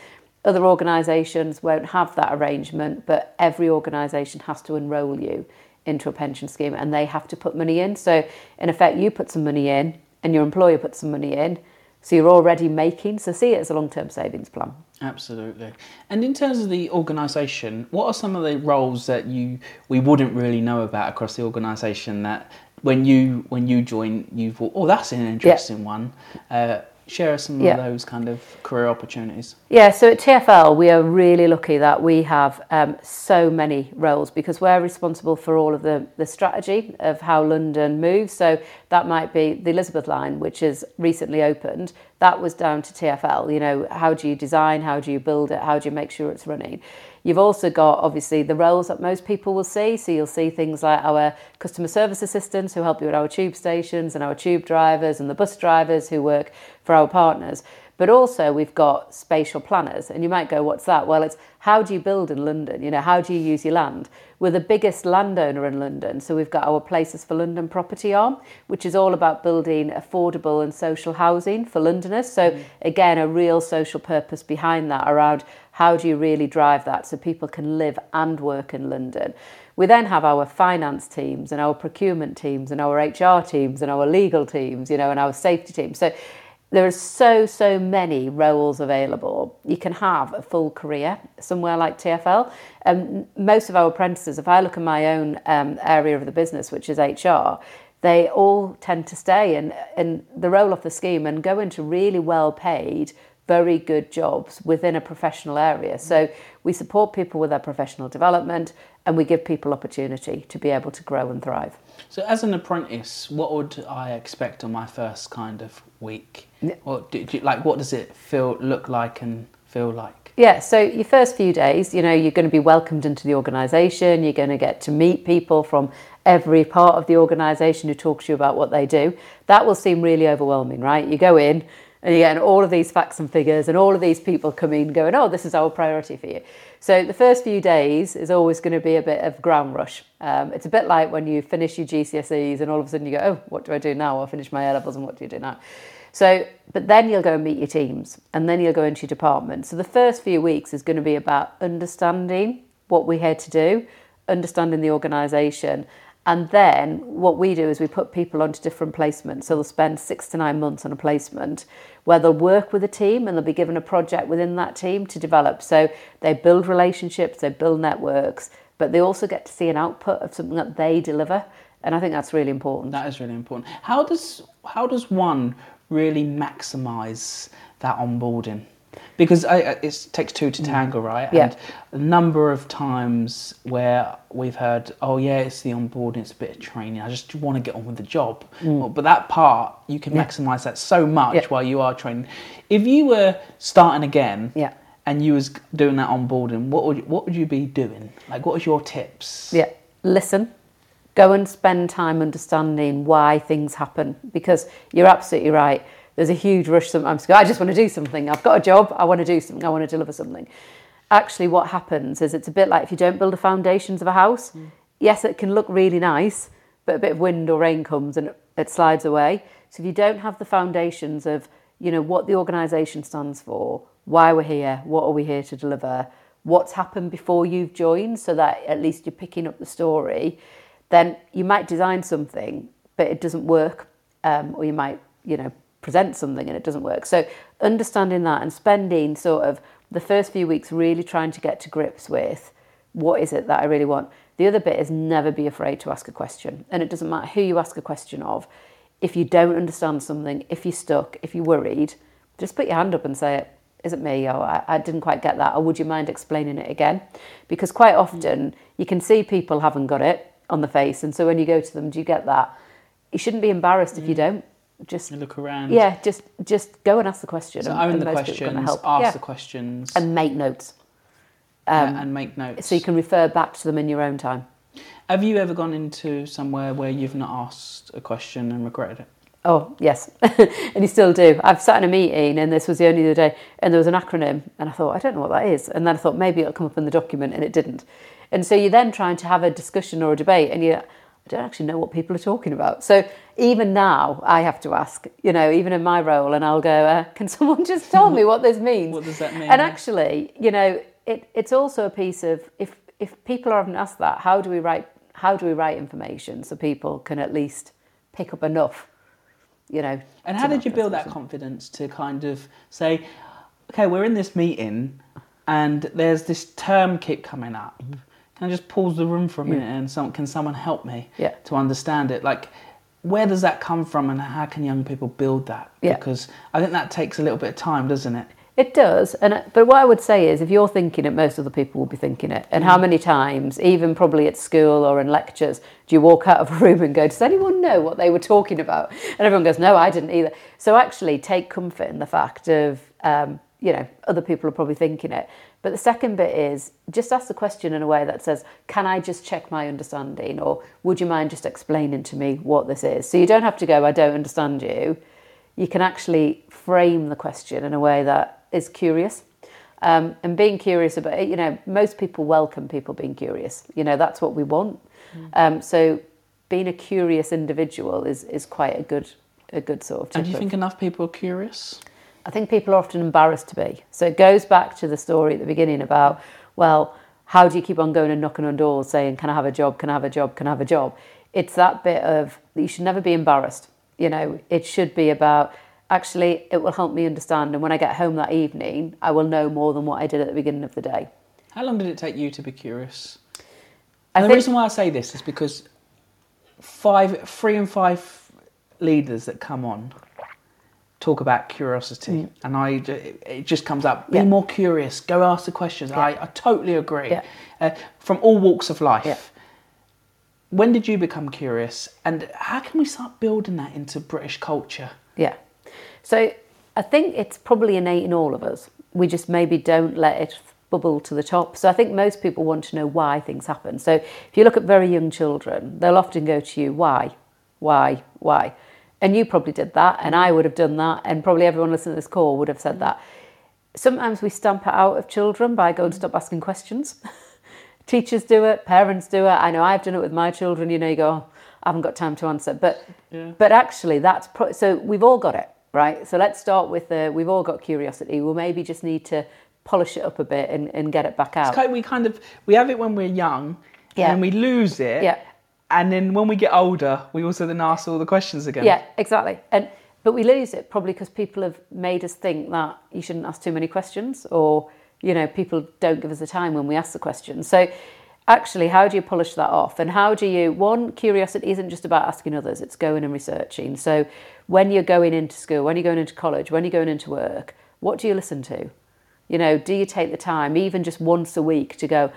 Other organisations won't have that arrangement, but every organisation has to enrol you into a pension scheme and they have to put money in. So, in effect, you put some money in and your employer puts some money in. So, you're already making, so see it as a long term savings plan. Absolutely. And in terms of the organisation, what are some of the roles that you we wouldn't really know about across the organisation that when you when you join you thought, oh, that's an interesting yeah. one. Uh, share some yeah. of those kind of career opportunities. Yeah, so at TFL, we are really lucky that we have um, so many roles because we're responsible for all of the, the strategy of how London moves. So that might be the Elizabeth line, which is recently opened. That was down to TFL. You know, how do you design? How do you build it? How do you make sure it's running? You've also got obviously the roles that most people will see. So you'll see things like our customer service assistants who help you at our tube stations and our tube drivers and the bus drivers who work for our partners. But also we've got spatial planners. And you might go, what's that? Well, it's how do you build in London? You know, how do you use your land? We're the biggest landowner in London. So we've got our Places for London property arm, which is all about building affordable and social housing for Londoners. So mm. again, a real social purpose behind that around how do you really drive that so people can live and work in London? We then have our finance teams and our procurement teams and our HR teams and our legal teams, you know, and our safety teams. So there are so, so many roles available. You can have a full career somewhere like TFL. And um, most of our apprentices, if I look at my own um, area of the business, which is HR, they all tend to stay in, in the role of the scheme and go into really well paid very good jobs within a professional area. So we support people with their professional development and we give people opportunity to be able to grow and thrive. So as an apprentice, what would I expect on my first kind of week? What do, do, like what does it feel look like and feel like? Yeah, so your first few days, you know, you're going to be welcomed into the organisation. You're going to get to meet people from every part of the organisation who talk to you about what they do. That will seem really overwhelming, right? You go in, and again, all of these facts and figures and all of these people coming going, oh, this is our priority for you. So the first few days is always going to be a bit of ground rush. Um, it's a bit like when you finish your GCSEs and all of a sudden you go, oh, what do I do now? I finish my A levels and what do you do now? So, but then you'll go and meet your teams and then you'll go into your department. So the first few weeks is going to be about understanding what we're here to do, understanding the organisation, and then what we do is we put people onto different placements. So they'll spend six to nine months on a placement where they'll work with a team and they'll be given a project within that team to develop. So they build relationships, they build networks, but they also get to see an output of something that they deliver. And I think that's really important. That is really important. How does how does one really maximise that onboarding? Because I, it takes two to mm. tango, right? Yeah. And a number of times where we've heard, oh yeah, it's the onboarding, it's a bit of training. I just want to get on with the job. Mm. Well, but that part, you can yeah. maximize that so much yeah. while you are training. If you were starting again, yeah. and you was doing that onboarding, what would what would you be doing? Like, what was your tips? Yeah, listen. Go and spend time understanding why things happen because you're absolutely right there's a huge rush sometimes to go, I just want to do something. I've got a job, I want to do something, I want to deliver something. Actually, what happens is it's a bit like if you don't build the foundations of a house, mm. yes, it can look really nice, but a bit of wind or rain comes and it slides away. So if you don't have the foundations of, you know, what the organisation stands for, why we're here, what are we here to deliver, what's happened before you've joined, so that at least you're picking up the story, then you might design something, but it doesn't work, um, or you might, you know, present something and it doesn't work. So understanding that and spending sort of the first few weeks really trying to get to grips with what is it that I really want. The other bit is never be afraid to ask a question. And it doesn't matter who you ask a question of. If you don't understand something, if you're stuck, if you're worried, just put your hand up and say, is it me? Or I, I didn't quite get that. Or would you mind explaining it again? Because quite often you can see people haven't got it on the face. And so when you go to them, do you get that? You shouldn't be embarrassed mm. if you mm. don't just look around. Yeah, just just go and ask the question. So and, own and the questions, ask yeah. the questions, and make notes. Um, yeah, and make notes. So you can refer back to them in your own time. Have you ever gone into somewhere where you've not asked a question and regretted it? Oh, yes. and you still do. I've sat in a meeting and this was the only other day and there was an acronym and I thought, I don't know what that is. And then I thought maybe it'll come up in the document and it didn't. And so you're then trying to have a discussion or a debate and you I don't actually know what people are talking about. So even now I have to ask, you know, even in my role and I'll go, uh, can someone just tell me what this means? What does that mean? And actually, you know, it, it's also a piece of if if people haven't asked that, how do we write how do we write information so people can at least pick up enough, you know? And how did you build that confidence to kind of say, okay, we're in this meeting and there's this term keep coming up. Mm-hmm. Can I just pause the room for a minute and some, can someone help me Yeah. to understand it? Like, where does that come from and how can young people build that? Yeah. Because I think that takes a little bit of time, doesn't it? It does, and uh, but what I would say is, if you're thinking it, most other people will be thinking it. And how Mm. many times, even probably at school or in lectures, do you walk out of a room and go, "Does anyone know what they were talking about?" And everyone goes, "No, I didn't either." So actually, take comfort in the fact of, um, you know, other people are probably thinking it. But the second bit is just ask the question in a way that says, "Can I just check my understanding?" or "Would you mind just explaining to me what this is?" So you don't have to go, "I don't understand you." you can actually frame the question in a way that is curious. Um, and being curious about it, you know, most people welcome people being curious. You know, that's what we want. Um, so being a curious individual is, is quite a good a good sort of And do you of- think enough people are curious? I think people are often embarrassed to be. So it goes back to the story at the beginning about, well, how do you keep on going and knocking on doors saying, can I have a job? Can I have a job? Can I have a job? It's that bit of, you should never be embarrassed. You know, it should be about, actually, it will help me understand. And when I get home that evening, I will know more than what I did at the beginning of the day. How long did it take you to be curious? I And the think- reason why I say this is because five, three and five leaders that come on talk about curiosity, and I it just comes up. Be Mm. Yeah. more curious. Go ask the questions. I, I totally agree. Yeah. Uh, from all walks of life. Yeah. When did you become curious, and how can we start building that into British culture? Yeah. So I think it's probably innate in all of us. We just maybe don't let it bubble to the top. So I think most people want to know why things happen. So if you look at very young children, they'll often go to you, why? Why? Why? And you probably did that, and I would have done that, and probably everyone listening to this call would have said that. Sometimes we stamp it out of children by going stop asking questions. Teachers do it, parents do it. I know I've done it with my children. You know, you go, oh, I haven't got time to answer. But but actually, that's pro- so we've all got it, right? So let's start with the we've all got curiosity. We'll maybe just need to polish it up a bit and, and get it back out. It's kind we kind of we have it when we're young, Yeah. and we lose it. Yeah. And then when we get older, we also then ask all the questions again. Yeah, exactly. And but we lose it probably because people have made us think that you shouldn't ask too many questions, or you know, people don't give us the time when we ask the questions. So actually, how do you polish that off? And how do you one curiosity isn't just about asking others; it's going and researching. So when you're going into school, when you're going into college, when you're going into work, what do you listen to? You know, do you take the time, even just once a week, to go?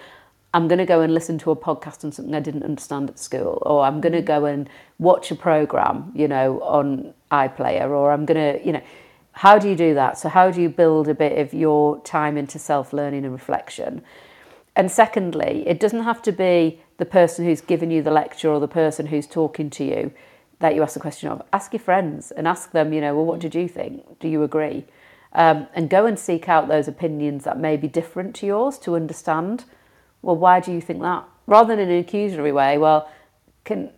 I'm going to go and listen to a podcast on something I didn't understand at school, or I'm going to go and watch a program, you know, on iPlayer, or I'm going to, you know, how do you do that? So, how do you build a bit of your time into self learning and reflection? And secondly, it doesn't have to be the person who's giving you the lecture or the person who's talking to you that you ask the question of. Ask your friends and ask them, you know, well, what did you think? Do you agree? Um, and go and seek out those opinions that may be different to yours to understand well, why do you think that? Rather than in an accusatory way, well, can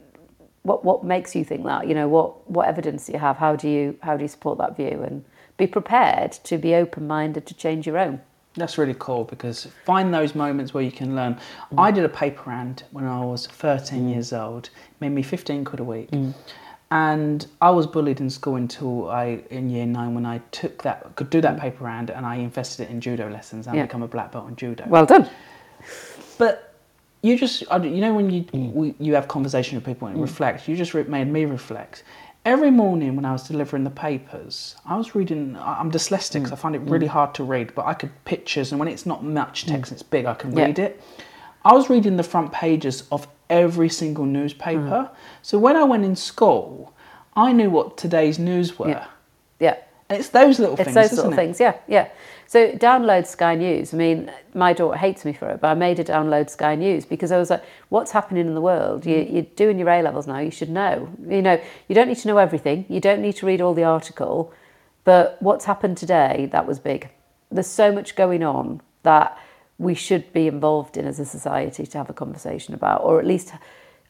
what what makes you think that? You know, what what evidence do you have? How do you how do you support that view? And be prepared to be open minded to change your own. That's really cool because find those moments where you can learn. Mm. I did a paper round when I was 13 mm. years old, made me 15 quid a week. Mm. And I was bullied in school until I, in year nine, when I took that, could do that paper round and I invested it in judo lessons and Yeah. become a black belt in judo. Well done. But you just, you know, when you mm. we, you have conversation with people and mm. reflect, you just re- made me reflect. Every morning when I was delivering the papers, I was reading. I'm dyslexic, mm. so I find it really hard to read. But I could pictures, and when it's not much text, and it's big, I can Yeah. read it. I was reading the front pages of every single newspaper. So when I went in school, I knew what today's news were. Yeah. It's those little it's things. It's those little things, yeah, yeah. So download Sky News. I mean, my daughter hates me for it, but I made her download Sky News because I was like, what's happening in the world? You, mm. you're doing your A levels now. You should know. You know, you don't need to know everything. You don't need to read all the article, but what's happened today that was big. There's so much going on that we should be involved in as a society to have a conversation about, or at least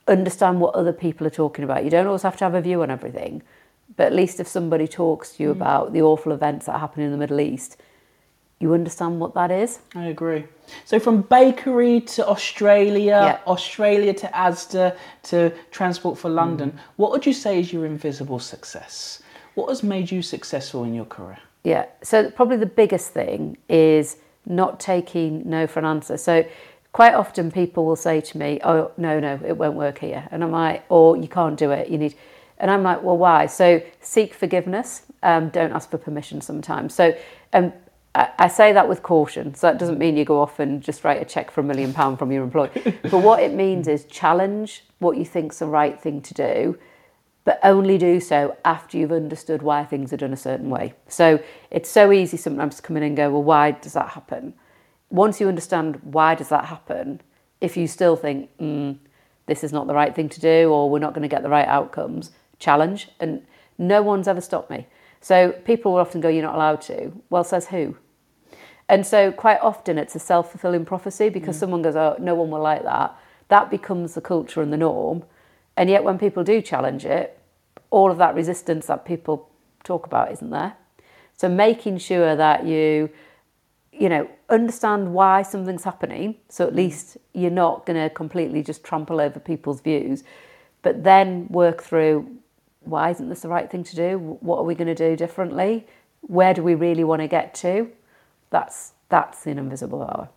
understand what other people are talking about. You don't always have to have a view on everything, but at least if somebody talks to you mm. about the awful events that happen in the Middle East, you understand what that is. I agree. So from bakery to Australia, yeah. Australia to ASDA to Transport for London, mm. what would you say is your invisible success? What has made you successful in your career? Yeah. So probably the biggest thing is not taking no for an answer. So quite often people will say to me, "Oh no, no, it won't work here," and I'm like, "Or you can't do it. You need." And I'm like, well, why? So seek forgiveness. Um, don't ask for permission sometimes. So um, I, I, say that with caution. So that doesn't mean you go off and just write a check for a million pounds from your employer. but what it means is challenge what you think's the right thing to do, but only do so after you've understood why things are done a certain way. So it's so easy sometimes to come in and go, well, why does that happen? Once you understand why does that happen, if you still think, mm, this is not the right thing to do or we're not going to get the right outcomes, challenge, and no one's ever stopped me. So people will often go, You're not allowed to. Well, says who? And so quite often it's a self fulfilling prophecy because mm. someone goes, Oh, no one will like that. That becomes the culture and the norm. And yet when people do challenge it, all of that resistance that people talk about isn't there. So making sure that you, you know, understand why something's happening. So at mm. least you're not going to completely just trample over people's views, but then work through why isn't this the right thing to do? What are we going to do differently? Where do we really want to get to? That's that's an invisible hour.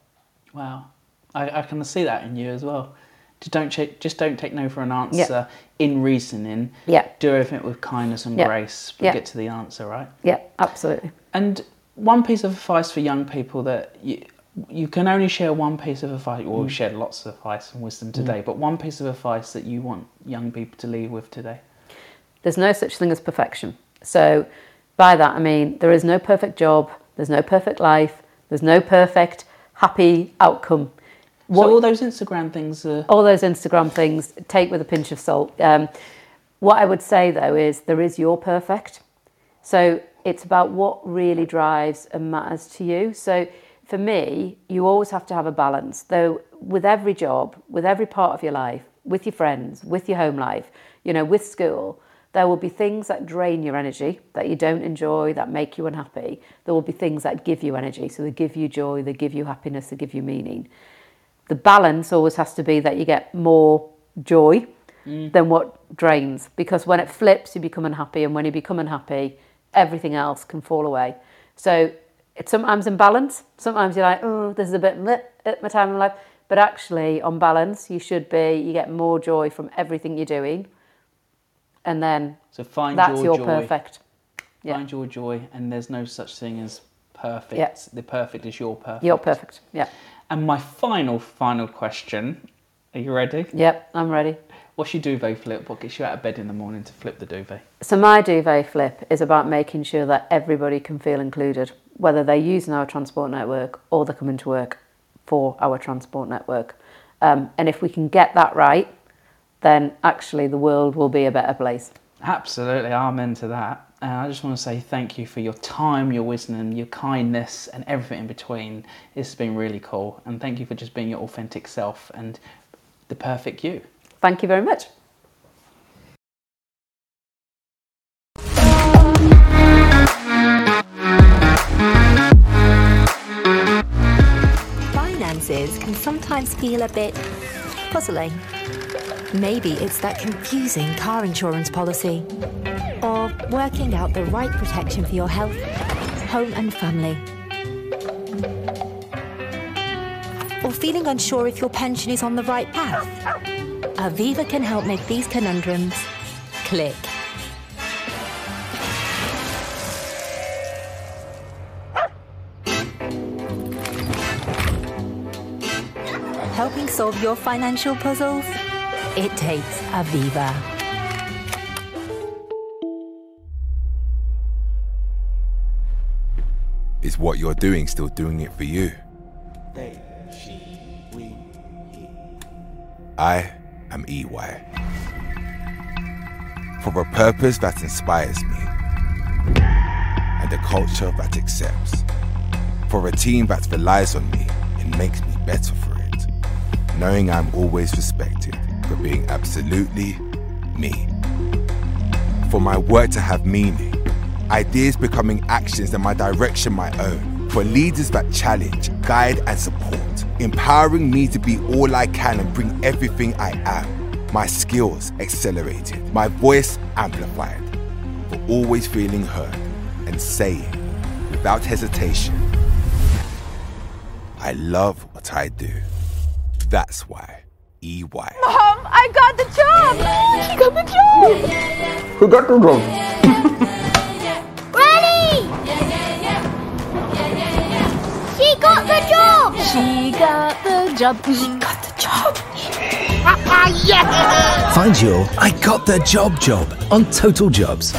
Wow, I, I can see that in you as well. Just don't ch- just don't take no for an answer yep. in reasoning. Yeah, do everything with kindness and yep. grace, but yep. get to the answer right. Yeah, absolutely. And one piece of advice for young people that you, you can only share one piece of advice. Well, we've mm. shared lots of advice and wisdom mm. today, mm. but one piece of advice that you want young people to leave with today. There's no such thing as perfection. So, by that, I mean there is no perfect job, there's no perfect life, there's no perfect happy outcome. What, so all those Instagram things. Are... All those Instagram things, take with a pinch of salt. Um, what I would say though is there is your perfect. So it's about what really drives and matters to you. So for me, you always have to have a balance. Though with every job, with every part of your life, with your friends, with your home life, you know, with school, there will be things that drain your energy that you don't enjoy, that make you unhappy. There will be things that give you energy. So they give you joy, they give you happiness, they give you meaning. The balance always has to be that you get more joy mm. than what drains. Because when it flips, you become unhappy. And when you become unhappy, everything else can fall away. So it's sometimes in balance. Sometimes you're like, oh, this is a bit lit at my time in life. But actually, on balance, you should be, you get more joy from everything you're doing and then so find that's your, your joy. perfect. Yeah. Find your joy, and there's no such thing as perfect. Yeah. The perfect is your perfect. Your perfect. Yeah. And my final, final question. Are you ready? Yep, I'm ready. What's your duvet flip? What gets you out of bed in the morning to flip the duvet? So, my duvet flip is about making sure that everybody can feel included, whether they're using our transport network or they're coming to work for our transport network. Um, and if we can get that right, then actually the world will be a better place. Absolutely, amen to that. And I just want to say thank you for your time, your wisdom, your kindness, and everything in between. This has been really cool. And thank you for just being your authentic self and the perfect you. Thank you very much. Finances can sometimes feel a bit puzzling. Maybe it's that confusing car insurance policy. Or working out the right protection for your health, home and family. Or feeling unsure if your pension is on the right path. Aviva can help make these conundrums click. helping solve your financial puzzles it takes Aviva. Is what you're doing still doing it for you? They, she, we, he. I am EY. For a purpose that inspires me, and a culture that accepts. For a team that relies on me and makes me better for it, knowing I'm always respected for being absolutely me. For my work to have meaning, ideas becoming actions and my direction my own. For leaders that challenge, guide, and support, empowering me to be all I can and bring everything I am. My skills accelerated, my voice amplified. For always feeling heard and saying, without hesitation, I love what I do. That's why EY. Mom, I got the job! She got the job! Who got the job? Granny! She got the job! She got the job. She got the job. Find your I Got the Job job on Total Jobs.